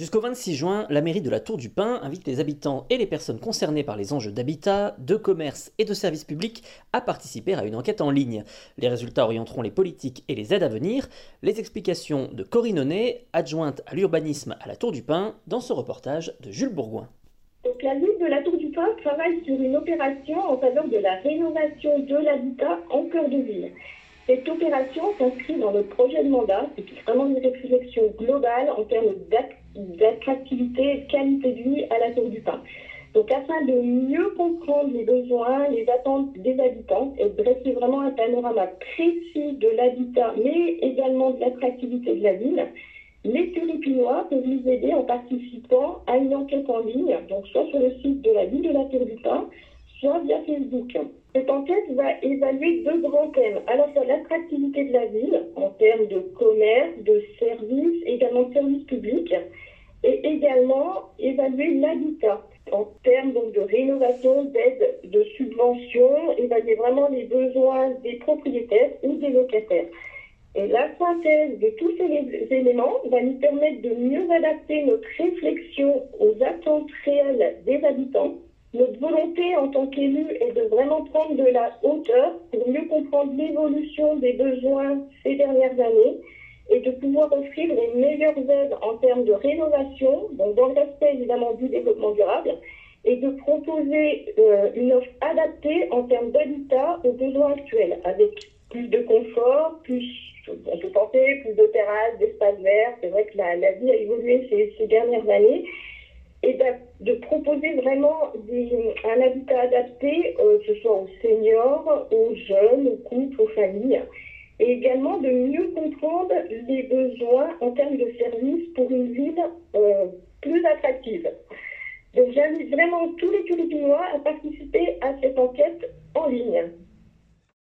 Jusqu'au 26 juin, la mairie de la Tour du Pin invite les habitants et les personnes concernées par les enjeux d'habitat, de commerce et de services publics à participer à une enquête en ligne. Les résultats orienteront les politiques et les aides à venir. Les explications de Corinne adjointe à l'urbanisme à la Tour du Pin, dans ce reportage de Jules Bourgoin. Donc, la ville de la Tour du Pin travaille sur une opération en faveur de la rénovation de l'habitat en cœur de ville. Cette opération s'inscrit dans le projet de mandat, c'est vraiment une réflexion globale en termes d'attractivité et qualité de vie à la Tour du Pin. Donc, afin de mieux comprendre les besoins, les attentes des habitants et de dresser vraiment un panorama précis de l'habitat, mais également de l'attractivité de la ville, les Turipinois peuvent nous aider en participant à une enquête en ligne, donc soit sur le site de la ville de la Tour du Pin, soit via Facebook. Cette enquête va évaluer deux grands thèmes, à la fois l'attractivité de la ville en termes de commerce, de services, également de services publics, évaluer l'habitat en termes donc, de rénovation, d'aide, de subventions, évaluer vraiment les besoins des propriétaires ou des locataires. Et la synthèse de tous ces éléments va nous permettre de mieux adapter notre réflexion aux attentes réelles des habitants notre volonté en tant qu'élu est de vraiment prendre de la hauteur pour mieux comprendre l'évolution des besoins ces dernières années pouvoir offrir les meilleures aides en termes de rénovation, donc dans le respect évidemment du développement durable, et de proposer euh, une offre adaptée en termes d'habitat aux besoins actuels, avec plus de confort, plus, on peut penser, plus de terrasses, d'espaces verts. C'est vrai que la, vie a évolué ces, ces dernières années et de, proposer vraiment un habitat adapté, euh, que ce soit aux seniors, aux jeunes, aux couples, aux familles, et également de mieux comprendre les besoins en termes de services pour une ville euh, plus attractive. Donc j'invite vraiment tous les Tulipinois à participer à cette enquête en ligne.